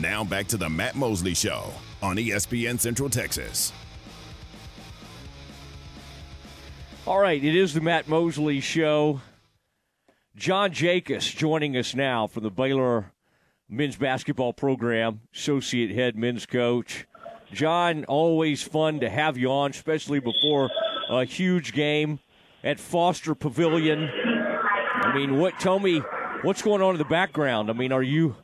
Now back to the Matt Mosley Show on ESPN Central Texas. All right, it is the Matt Mosley Show. John Jakus joining us now from the Baylor men's basketball program, associate head men's coach. John, always fun to have you on, especially before a huge game at Foster Pavilion. I mean, what? Tell me what's going on in the background. I mean, are you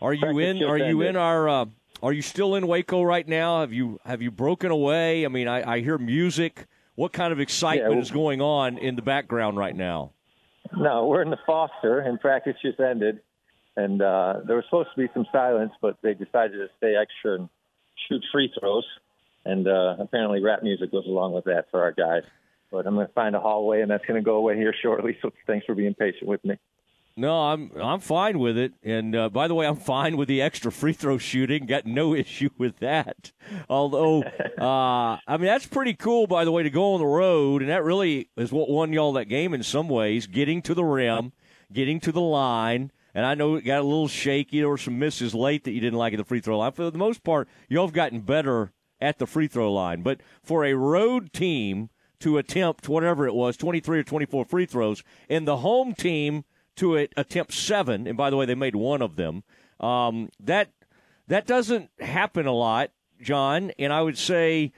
are you in are you in our uh, are you still in Waco right now? Have you have you broken away? I mean, I, I hear music. What kind of excitement yeah, is going on in the background right now? No, we're in the Foster, and practice just ended, and uh, there was supposed to be some silence, but they decided to stay extra and shoot free throws, and uh, apparently rap music goes along with that for our guys. But I'm going to find a hallway, and that's going to go away here shortly. So thanks for being patient with me. No, I'm I'm fine with it. And uh, by the way, I'm fine with the extra free throw shooting. Got no issue with that. Although, uh, I mean, that's pretty cool. By the way, to go on the road, and that really is what won y'all that game in some ways. Getting to the rim, getting to the line. And I know it got a little shaky. There were some misses late that you didn't like at the free throw line. For the most part, y'all have gotten better at the free throw line. But for a road team to attempt whatever it was, 23 or 24 free throws, and the home team – to it, attempt seven, and by the way, they made one of them. Um, that that doesn't happen a lot, John. And I would say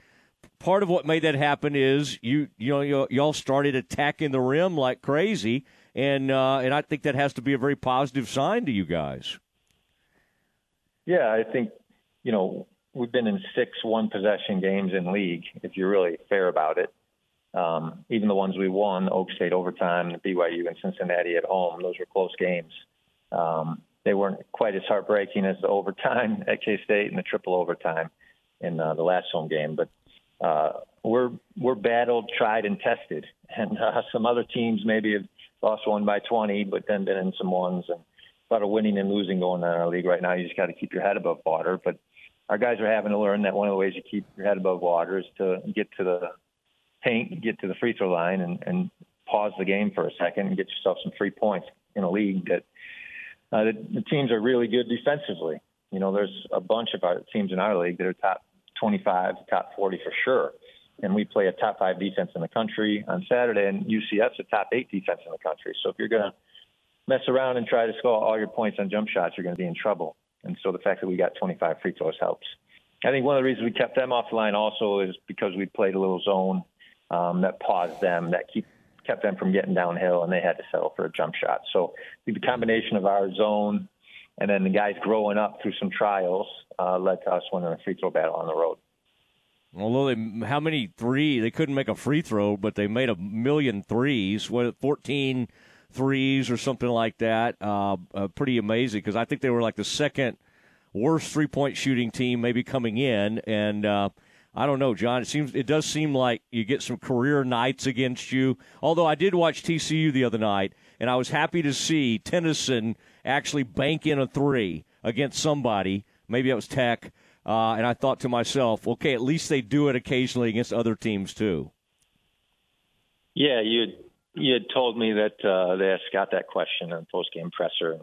part of what made that happen is you you know y'all started attacking the rim like crazy, and uh, and I think that has to be a very positive sign to you guys. Yeah, I think you know we've been in six one possession games in league. If you're really fair about it, um, even the ones we won, OK State overtime, BYU and Cincinnati at home, those were close games. Um, they weren't quite as heartbreaking as the overtime at K State and the triple overtime in uh, the last home game, but uh, we're we're battled, tried, and tested. And uh, some other teams maybe have lost one by 20, but then been in some ones. And a lot of winning and losing going on in our league right now. You just got to keep your head above water. But our guys are having to learn that one of the ways you keep your head above water is to get to the paint, get to the free throw line, and, and pause the game for a second and get yourself some free points in a league that uh, the, the teams are really good defensively. You know, there's a bunch of our teams in our league that are top 25, top 40 for sure. And we play a top five defense in the country on Saturday, and UCF's a top eight defense in the country. So if you're going to mess around and try to score all your points on jump shots, you're going to be in trouble. And so the fact that we got 25 free throws helps. I think one of the reasons we kept them off the line also is because we played a little zone um, that paused them, that keep, kept them from getting downhill, and they had to settle for a jump shot. So the combination of our zone and then the guys growing up through some trials uh, led to us winning a free throw battle on the road. Although they, how many three? They couldn't make a free throw, but they made a million threes. What, 14 threes or something like that. Uh, uh, pretty amazing because I think they were like the second worst three point shooting team maybe coming in, and uh, I don't know, John. It seems it does seem like you get some career nights against you. Although I did watch TCU the other night, and I was happy to see Tennyson actually bank in a three against somebody. Maybe it was Tech, uh, and I thought to myself, okay, at least they do it occasionally against other teams too. Yeah, you you had told me that uh, they asked Scott that question on post game presser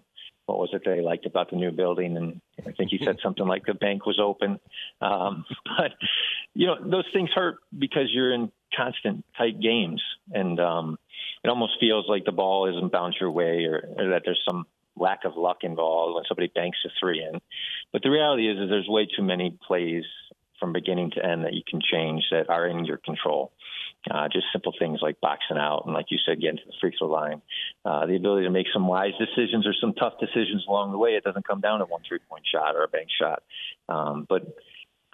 what was it they liked about the new building? And I think he said something like the bank was open. Um, but you know, those things hurt because you're in constant tight games, and um, it almost feels like the ball isn't bounced your way, or, or that there's some lack of luck involved when somebody banks a three in. But the reality is, is there's way too many plays from beginning to end that you can change that are in your control. Uh, just simple things like boxing out and, like you said, getting to the free throw line. Uh, the ability to make some wise decisions or some tough decisions along the way. It doesn't come down to one three point shot or a bank shot. Um, but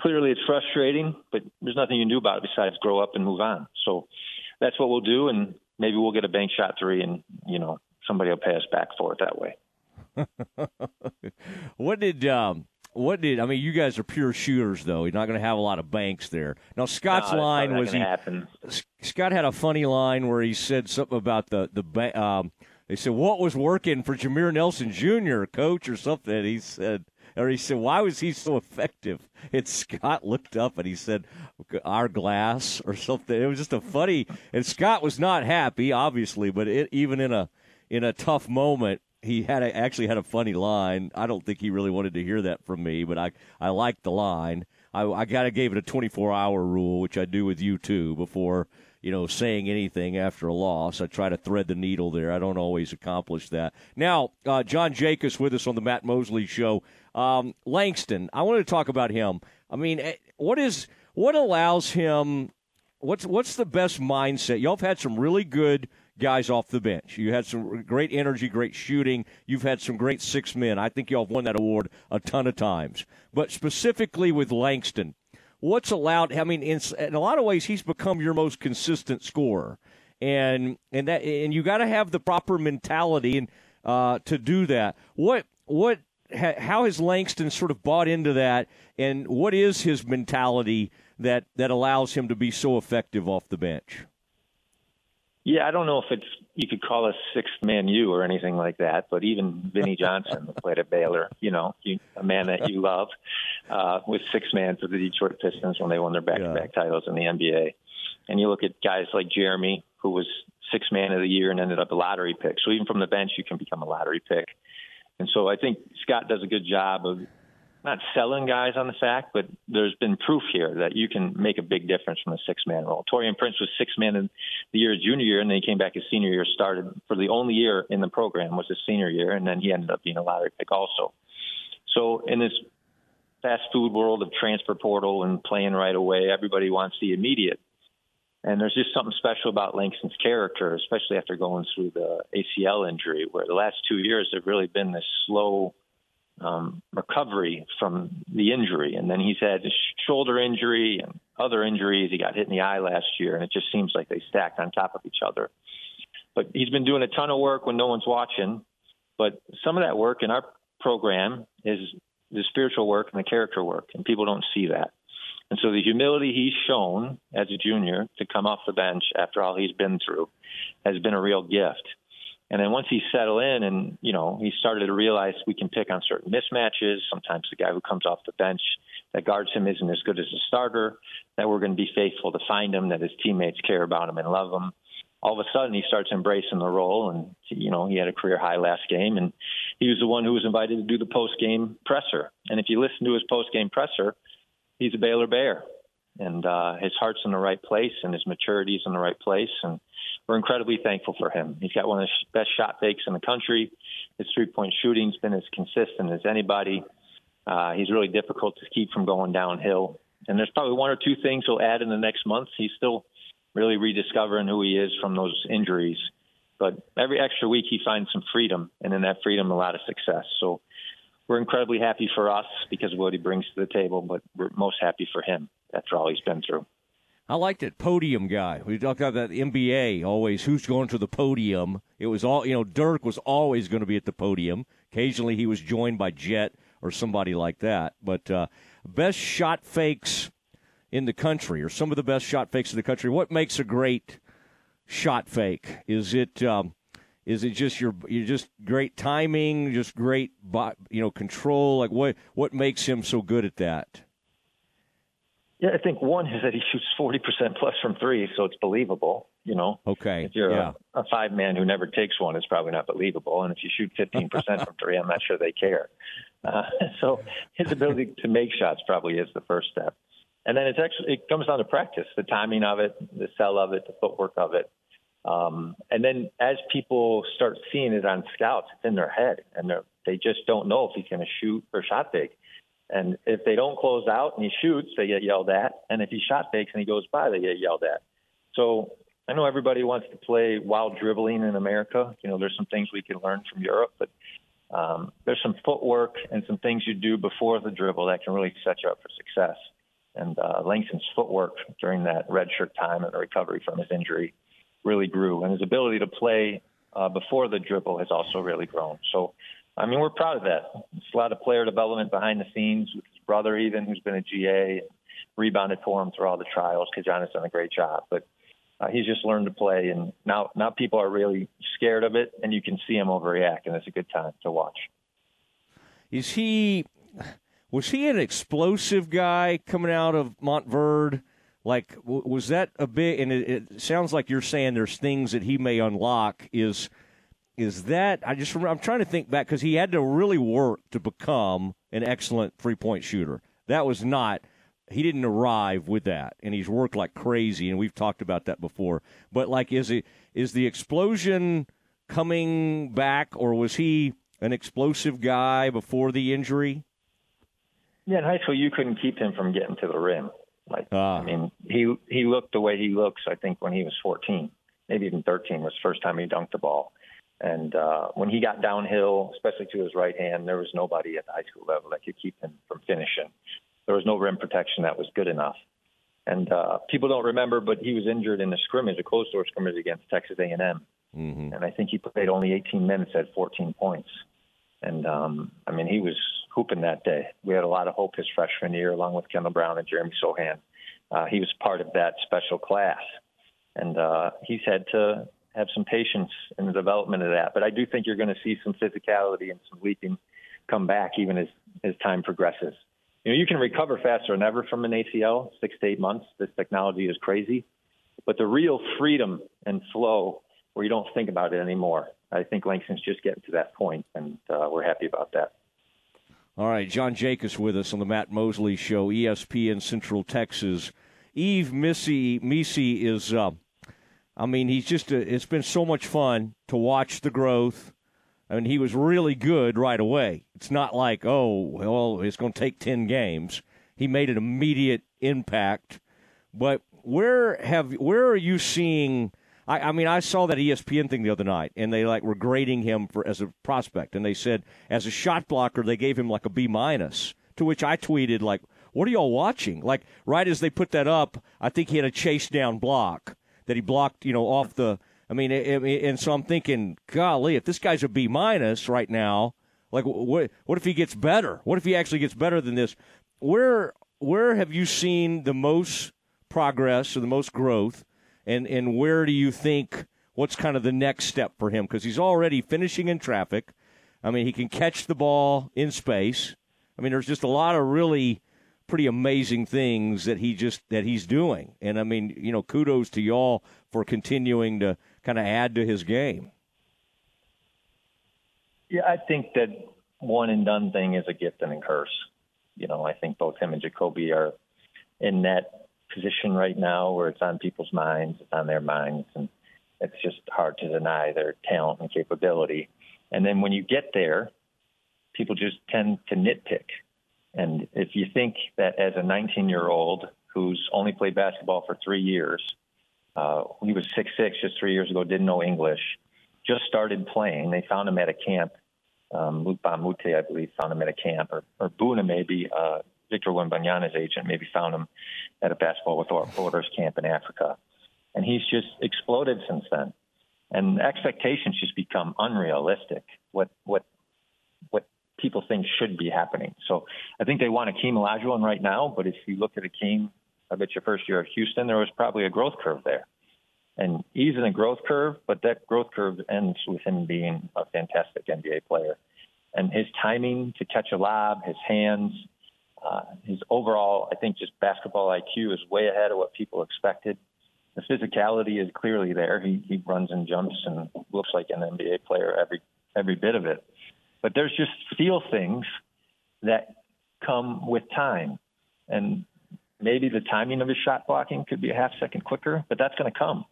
clearly it's frustrating, but there's nothing you can do about it besides grow up and move on. So that's what we'll do. And maybe we'll get a bank shot three and, you know, somebody will pay us back for it that way. what did um, what did I mean? You guys are pure shooters, though. You're not going to have a lot of banks there. Now Scott's no, line was he. Happen. Scott had a funny line where he said something about the the. Um, they said what was working for Jameer Nelson Jr. coach or something. He said, or he said, why was he so effective? And Scott looked up and he said, our glass or something. It was just a funny. And Scott was not happy, obviously, but it, even in a in a tough moment, he had a, actually had a funny line. I don't think he really wanted to hear that from me, but I I liked the line. I, I got to gave it a 24 hour rule, which I do with you too. Before you know saying anything after a loss, I try to thread the needle there. I don't always accomplish that. Now, uh, John Jakus with us on the Matt Mosley Show. Um, Langston, I wanted to talk about him. I mean, eh, what is what allows him? What's what's the best mindset? Y'all have had some really good guys off the bench. You had some great energy, great shooting. You've had some great six men. I think y'all have won that award a ton of times. But specifically with Langston, what's allowed? I mean, in, in a lot of ways, he's become your most consistent scorer, and and that and you got to have the proper mentality and uh, to do that. What what how has Langston sort of bought into that, and what is his mentality that that allows him to be so effective off the bench? Yeah, I don't know if it's you could call us sixth man you or anything like that, but even Vinnie Johnson played at Baylor, you know, you, a man that you love, uh, with six man for the Detroit Pistons when they won their back to back titles in the NBA. And you look at guys like Jeremy, who was six man of the year and ended up a lottery pick. So even from the bench, you can become a lottery pick. And so I think Scott does a good job of not selling guys on the sack, but there's been proof here that you can make a big difference from a six man role. Taurean Prince was six man in the year junior year, and then he came back his senior year, started for the only year in the program was his senior year, and then he ended up being a lottery pick also. So in this fast food world of transfer portal and playing right away, everybody wants the immediate. And there's just something special about Langston's character, especially after going through the ACL injury, where the last two years have really been this slow um, recovery from the injury. And then he's had shoulder injury and other injuries. He got hit in the eye last year, and it just seems like they stacked on top of each other. But he's been doing a ton of work when no one's watching. But some of that work in our program is the spiritual work and the character work, and people don't see that. And so the humility he's shown as a junior to come off the bench after all he's been through has been a real gift. And then once he settled in and, you know, he started to realize we can pick on certain mismatches. Sometimes the guy who comes off the bench that guards him isn't as good as a starter, that we're going to be faithful to find him, that his teammates care about him and love him. All of a sudden, he starts embracing the role, and you know he had a career high last game, and he was the one who was invited to do the post game presser. And if you listen to his post game presser, he's a Baylor Bear, and uh, his heart's in the right place, and his maturity's in the right place, and we're incredibly thankful for him. He's got one of the best shot fakes in the country. His three point shooting's been as consistent as anybody. Uh, he's really difficult to keep from going downhill. And there's probably one or two things he'll add in the next month. He's still really rediscovering who he is from those injuries. But every extra week, he finds some freedom, and in that freedom, a lot of success. So we're incredibly happy for us because of what he brings to the table, but we're most happy for him after all he's been through. I liked it. Podium guy. We talked about that NBA always. Who's going to the podium? It was all you know. Dirk was always going to be at the podium. Occasionally, he was joined by Jet or somebody like that. But uh, best shot fakes in the country, or some of the best shot fakes in the country. What makes a great shot fake? Is it um, is it just your you just great timing, just great you know control? Like what what makes him so good at that? Yeah, I think one is that he shoots 40% plus from three, so it's believable. You know, okay. If you're yeah. a, a five man who never takes one, it's probably not believable. And if you shoot 15% from three, I'm not sure they care. Uh, so his ability to make shots probably is the first step. And then it's actually it comes down to practice, the timing of it, the sell of it, the footwork of it. Um, and then as people start seeing it on scouts, it's in their head, and they just don't know if he's going to shoot or shot big. And if they don't close out and he shoots, they get yelled at. And if he shot fakes and he goes by, they get yelled at. So I know everybody wants to play wild dribbling in America. You know, there's some things we can learn from Europe, but um, there's some footwork and some things you do before the dribble that can really set you up for success. And uh, Langston's footwork during that redshirt time and the recovery from his injury really grew, and his ability to play uh, before the dribble has also really grown. So I mean, we're proud of that. A lot of player development behind the scenes with his brother, even who's been a GA, rebounded for him through all the trials. Kajan has done a great job, but uh, he's just learned to play, and now now people are really scared of it, and you can see him overreact, and it's a good time to watch. Is he? Was he an explosive guy coming out of Montverde? Like, was that a bit? And it, it sounds like you're saying there's things that he may unlock. Is is that I just I'm trying to think back because he had to really work to become an excellent three point shooter. That was not he didn't arrive with that, and he's worked like crazy, and we've talked about that before. But like, is it is the explosion coming back, or was he an explosive guy before the injury? Yeah, in high school, you couldn't keep him from getting to the rim. Like, Ah. I mean, he he looked the way he looks. I think when he was 14, maybe even 13, was the first time he dunked the ball. And uh, when he got downhill, especially to his right hand, there was nobody at the high school level that could keep him from finishing. There was no rim protection that was good enough. And uh, people don't remember, but he was injured in a scrimmage, a closed door scrimmage against Texas A&M, Mm-hmm. and I think he played only 18 minutes at 14 points. And um, I mean, he was hooping that day. We had a lot of hope his freshman year, along with Kendall Brown and Jeremy Sochan. Uh, he was part of that special class, and uh, he's had to have some patience in the development of that. But I do think you're going to see some physicality and some leaping come back even as as time progresses. You know, you can recover faster than ever from an ACL, six to eight months. This technology is crazy, but the real freedom and flow where you don't think about it anymore. I think Langston's just getting to that point, and uh, we're happy about that. All right, John Jakus with us on the Matt Mosley Show, ESPN Central Texas. Yves Missi Missi is, uh, I mean, he's just. A, it's been so much fun to watch the growth. I mean, he was really good right away. It's not like, oh, well, it's going to take ten games. He made an immediate impact. But where have where are you seeing? I, I mean, I saw that ESPN thing the other night, and they like were grading him for as a prospect, and they said as a shot blocker they gave him like a B minus. To which I tweeted like, "What are y'all watching?" Like right as they put that up, I think he had a chase down block that he blocked, you know, off the. I mean, I- I- and so I'm thinking, golly, if this guy's a B minus right now, like what? What if he gets better? What if he actually gets better than this? Where where have you seen the most progress or the most growth, and and where do you think what's kind of the next step for him? Because he's already finishing in traffic. I mean, he can catch the ball in space. I mean, there's just a lot of really pretty amazing things that he just that he's doing. And I mean, you know, kudos to y'all for continuing to kind of add to his game. Yeah, I think that one and done thing is a gift and a curse. You know, I think both him and Ja'Kobe are in that position right now where it's on people's minds, it's on their minds, and it's just hard to deny their talent and capability. And then when you get there, people just tend to nitpick. And if you think that as a 19 year old who's only played basketball for three years, uh, he was six six just three years ago, didn't know English, just started playing. They found him at a camp. Um, Luke I believe, found him at a camp, or, or Bouna maybe, uh, Victor Wembanyama's agent, maybe found him at a Basketball Without Borders camp in Africa. And he's just exploded since then. And expectations just become unrealistic. What what what people think should be happening. So I think they want Akeem Olajuwon right now, but if you look at Akeem, I bet your first year at Houston, there was probably a growth curve there. And he's in a growth curve, but that growth curve ends with him being a fantastic NBA player. And his timing to catch a lob, his hands, uh, his overall, I think, just basketball IQ is way ahead of what people expected. The physicality is clearly there. He, he runs and jumps and looks like an NBA player every every bit of it. But there's just feel things that come with time, and maybe the timing of his shot blocking could be a half second quicker, but that's going to come.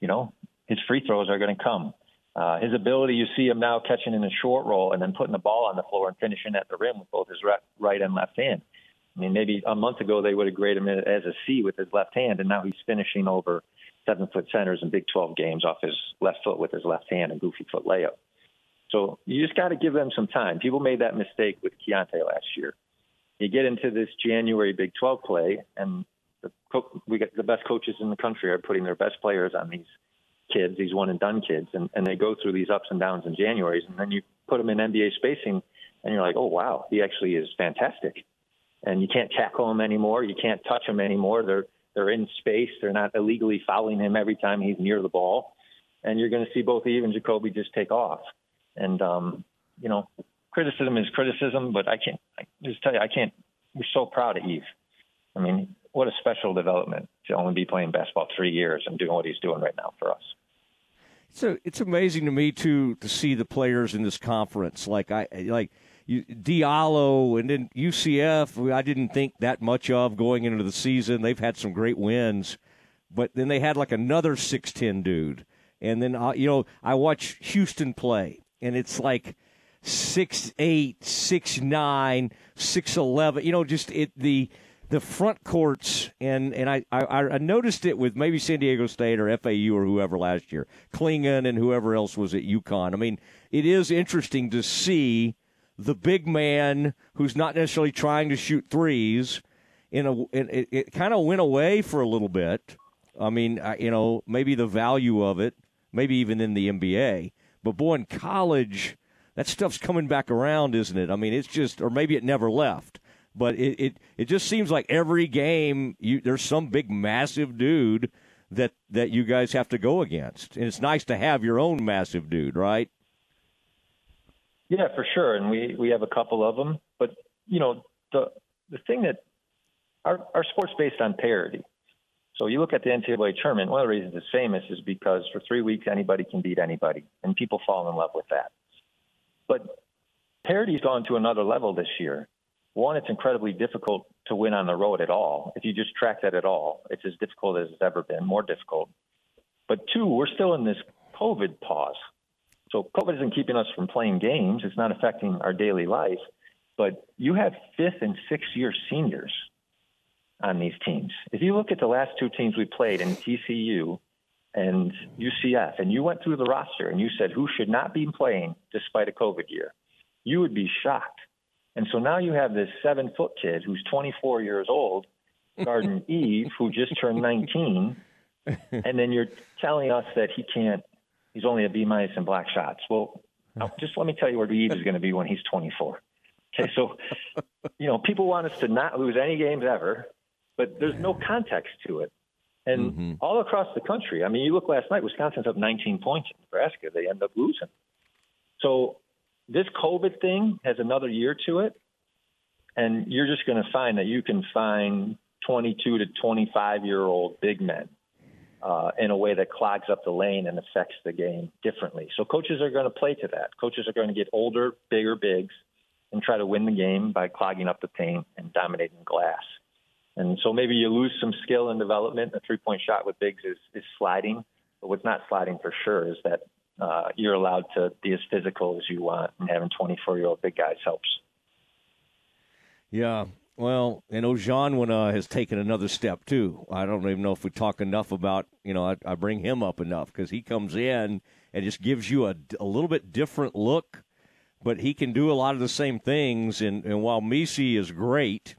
You know, his free throws are going to come. Uh, his ability, you see him now catching in a short roll and then putting the ball on the floor and finishing at the rim with both his right, right and left hand. I mean, maybe a month ago they would have graded him as a C with his left hand, and now he's finishing over seven foot centers in Big 12 games off his left foot with his left hand and goofy foot layup. So you just got to give them some time. People made that mistake with Keyonte last year. You get into this January Big 12 play, and the co- we get the best coaches in the country are putting their best players on these kids, these one and done kids, and, and they go through these ups and downs in January's, and then you put them in NBA spacing, and you're like, oh wow, he actually is fantastic. And you can't tackle him anymore. You can't touch him anymore. They're they're in space. They're not illegally fouling him every time he's near the ball. And you're going to see both Yves and Ja'Kobe just take off. And um, you know, criticism is criticism, but I can't I just tell you, I can't. We're so proud of Yves. I mean, what a special development to only be playing basketball three years and doing what he's doing right now for us. So it's amazing to me too to see the players in this conference. Like I like you, Diallo and then UCF. I didn't think that much of going into the season. They've had some great wins, but then they had like another six ten dude, and then uh, you know I watch Houston play, and it's like six eight, six nine, six eleven. You know, just it the the front courts, and and I, I, I noticed it with maybe San Diego State or FAU or whoever last year, Clingan and whoever else was at UConn. I mean, it is interesting to see the big man who's not necessarily trying to shoot threes. In a, in, it, it kind of went away for a little bit. I mean, I, you know, maybe the value of it, maybe even in the NBA. But boy, in college, that stuff's coming back around, isn't it? I mean, it's just, or maybe it never left but it, it, it just seems like every game you, there's some big massive dude that that you guys have to go against, and it's nice to have your own massive dude, right? Yeah, for sure, and we we have a couple of them. But you know, the the thing that our our sport's based on parity. So you look at the NCAA tournament. One of the reasons it's famous is because for three weeks anybody can beat anybody, and people fall in love with that. But parity's gone to another level this year one, it's incredibly difficult to win on the road at all. If you just track that at all, it's as difficult as it's ever been, more difficult. But two, we're still in this COVID pause. So COVID isn't keeping us from playing games. It's not affecting our daily life. But you have fifth and sixth year seniors on these teams. If you look at the last two teams we played in TCU and UCF, and you went through the roster and you said who should not be playing despite a COVID year, you would be shocked and so now you have this seven foot kid who's 24 years old, guarding Yves, who just turned 19. And then you're telling us that he can't, he's only a B minus in black shots. Well, just let me tell you where Yves is going to be when he's 24. Okay, so, you know, people want us to not lose any games ever, but there's no context to it. And mm-hmm. all across the country, I mean, you look last night, Wisconsin's up 19 points in Nebraska. They end up losing. So this COVID thing has another year to it, and you're just going to find that you can find 22 to 25 year old big men uh, in a way that clogs up the lane and affects the game differently. So coaches are going to play to that. Coaches are going to get older, bigger bigs and try to win the game by clogging up the paint and dominating glass. And so maybe you lose some skill and development. The three point shot with bigs is, is sliding, but what's not sliding for sure is that uh, you're allowed to be as physical as you want, and having 24 year old big guys helps. Yeah. Well, and Ojianwuna has taken another step too. I don't even know if we talk enough about, you know, I, I bring him up enough because he comes in and just gives you a, a little bit different look, but he can do a lot of the same things. And, and while Missi is great,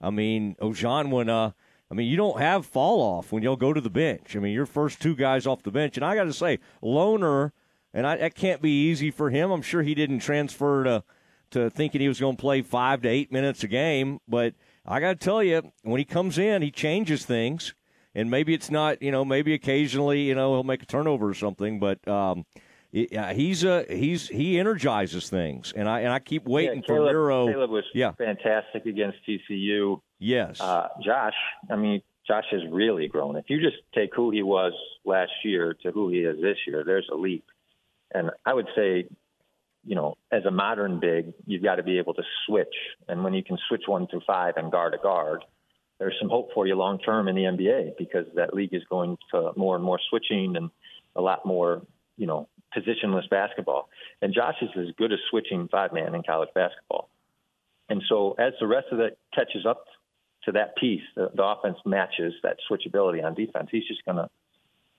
I mean, Ojianwuna – I mean, you don't have fall off when you'll go to the bench. I mean, your first two guys off the bench, and I got to say, Lohner, and I, that can't be easy for him. I'm sure he didn't transfer to to thinking he was going to play five to eight minutes a game, but I got to tell you, when he comes in, he changes things, and maybe it's not, you know, maybe occasionally, you know, he'll make a turnover or something, but. Um, he's a he's he energizes things, and I and I keep waiting yeah, Caleb, for Miro. Caleb was yeah. fantastic against TCU. Yes. Uh, Josh, I mean, Josh has really grown. If you just take who he was last year to who he is this year, there's a leap. And I would say, you know, as a modern big, you've got to be able to switch. And when you can switch one through five and guard a guard, there's some hope for you long term in the NBA because that league is going to more and more switching and a lot more, you know, positionless basketball. And Josh is as good as switching five man in college basketball. And so as the rest of that catches up to that piece, the, the offense matches that switchability on defense. He's just going to,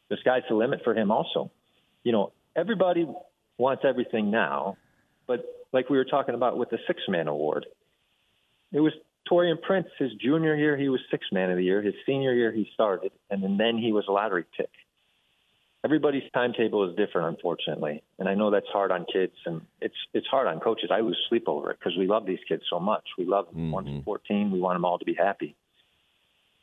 the sky's the limit for him also. You know, everybody wants everything now, but like we were talking about with the six man award, it was Taurean Prince, his junior year, he was six man of the year. His senior year, he started, and then he was a lottery pick everybody's timetable is different, unfortunately, and I know that's hard on kids, and it's it's hard on coaches. I lose sleep over it because we love these kids so much. We love them mm-hmm. one fourteen. We want them all to be happy.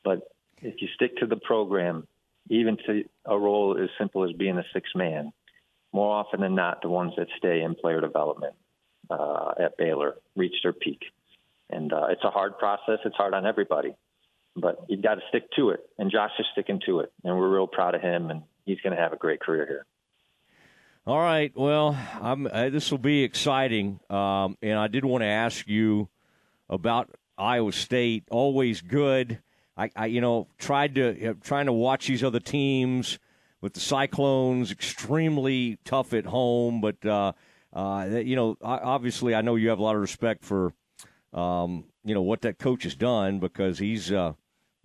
But if you stick to the program, even to a role as simple as being a six man, more often than not, the ones that stay in player development uh, at Baylor reach their peak. And uh, it's a hard process. It's hard on everybody, but you've got to stick to it. And Josh is sticking to it, and we're real proud of him. And he's going to have a great career here. All right. Well, uh, this will be exciting. Um, and I did want to ask you about Iowa State. Always good. I, I you know, tried to uh, trying to watch these other teams with the Cyclones. Extremely tough at home, but uh, uh, you know, obviously, I know you have a lot of respect for um, you know what that coach has done because he's. Uh,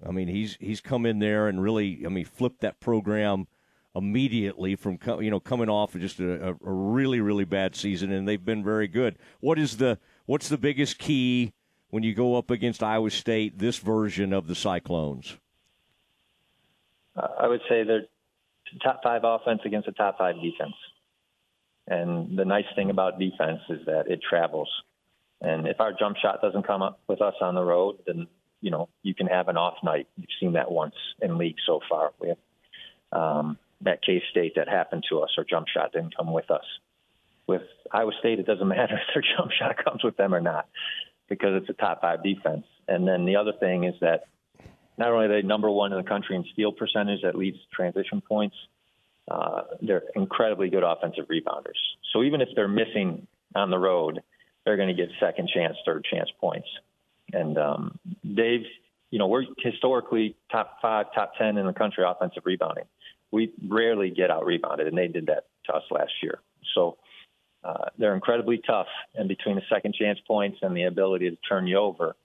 I mean, he's he's come in there and really, I mean, flipped that program immediately from you know coming off of just a, a, really really bad season, and they've been very good. What is the what's the biggest key when you go up against Iowa State? This version of the Cyclones. I would say they're top five offense against a top five defense. And the nice thing about defense is that it travels. And if our jump shot doesn't come up with us on the road, then you know you can have an off night. You've seen that once in league so far. We have um, that K State that happened to us. Our jump shot didn't come with us. With Iowa State, it doesn't matter if their jump shot comes with them or not because it's a top five defense. And then the other thing is that not only are they number one in the country in steal percentage that leads to transition points, uh, they're incredibly good offensive rebounders. So even if they're missing on the road, they're going to get second chance, third chance points. And um, Dave, you know, we're historically top five, top 10 in the country offensive rebounding. We rarely get out rebounded, and they did that to us last year. So uh, they're incredibly tough. And between the second chance points and the ability to turn you over,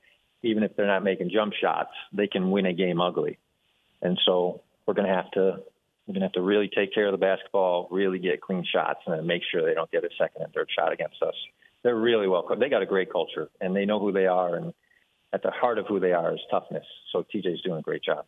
even if they're not making jump shots, they can win a game ugly. And so we're going to have to we're going to have to really take care of the basketball, really get clean shots, and then make sure they don't get a second and third shot against us. They're really well. They got a great culture, and they know who they are. And at the heart of who they are is toughness. So TJ's doing a great job.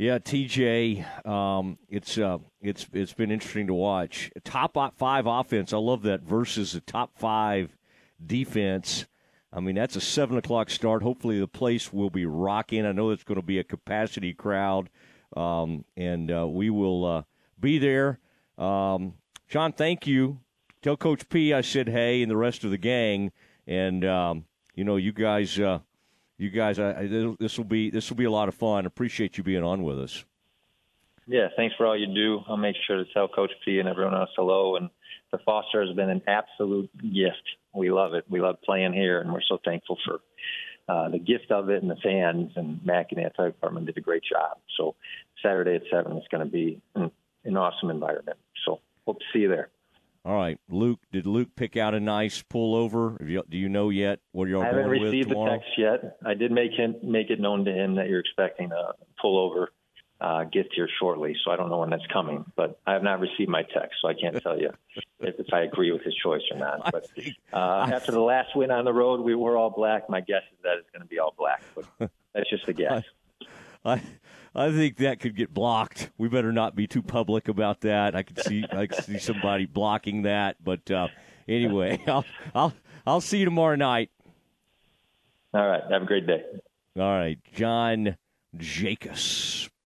Yeah, TJ, um, it's uh, it's it's been interesting to watch. Top five offense, I love that versus the top five defense. I mean, that's a seven o'clock start. Hopefully, the place will be rocking. I know it's going to be a capacity crowd, um, and uh, we will uh, be there. Um, John, thank you. Tell Coach P I said hey, and the rest of the gang, and um, you know, you guys, uh, you guys, I, this will be this will be a lot of fun. Appreciate you being on with us. Yeah, thanks for all you do. I'll make sure to tell Coach P and everyone else hello. And the Foster has been an absolute gift. We love it. We love playing here, and we're so thankful for uh, the gift of it and the fans. And Mac and the athletic department did a great job. So Saturday at seven is going to be an awesome environment. So hope to see you there. All right, Luke. Did Luke pick out a nice pullover? Do you know yet what you're I haven't received the text yet. I did make him make it known to him that you're expecting a pullover uh, gift here shortly, so I don't know when that's coming. But I have not received my text, so I can't tell you if, if I agree with his choice or not. But uh, after the last win on the road, we were all black. My guess is that it's going to be all black, but that's just a guess. I, I think that could get blocked. We better not be too public about that. I could see I could see somebody blocking that. But uh, anyway, I'll I'll I'll see you tomorrow night. All right. Have a great day. All right, John Jakus.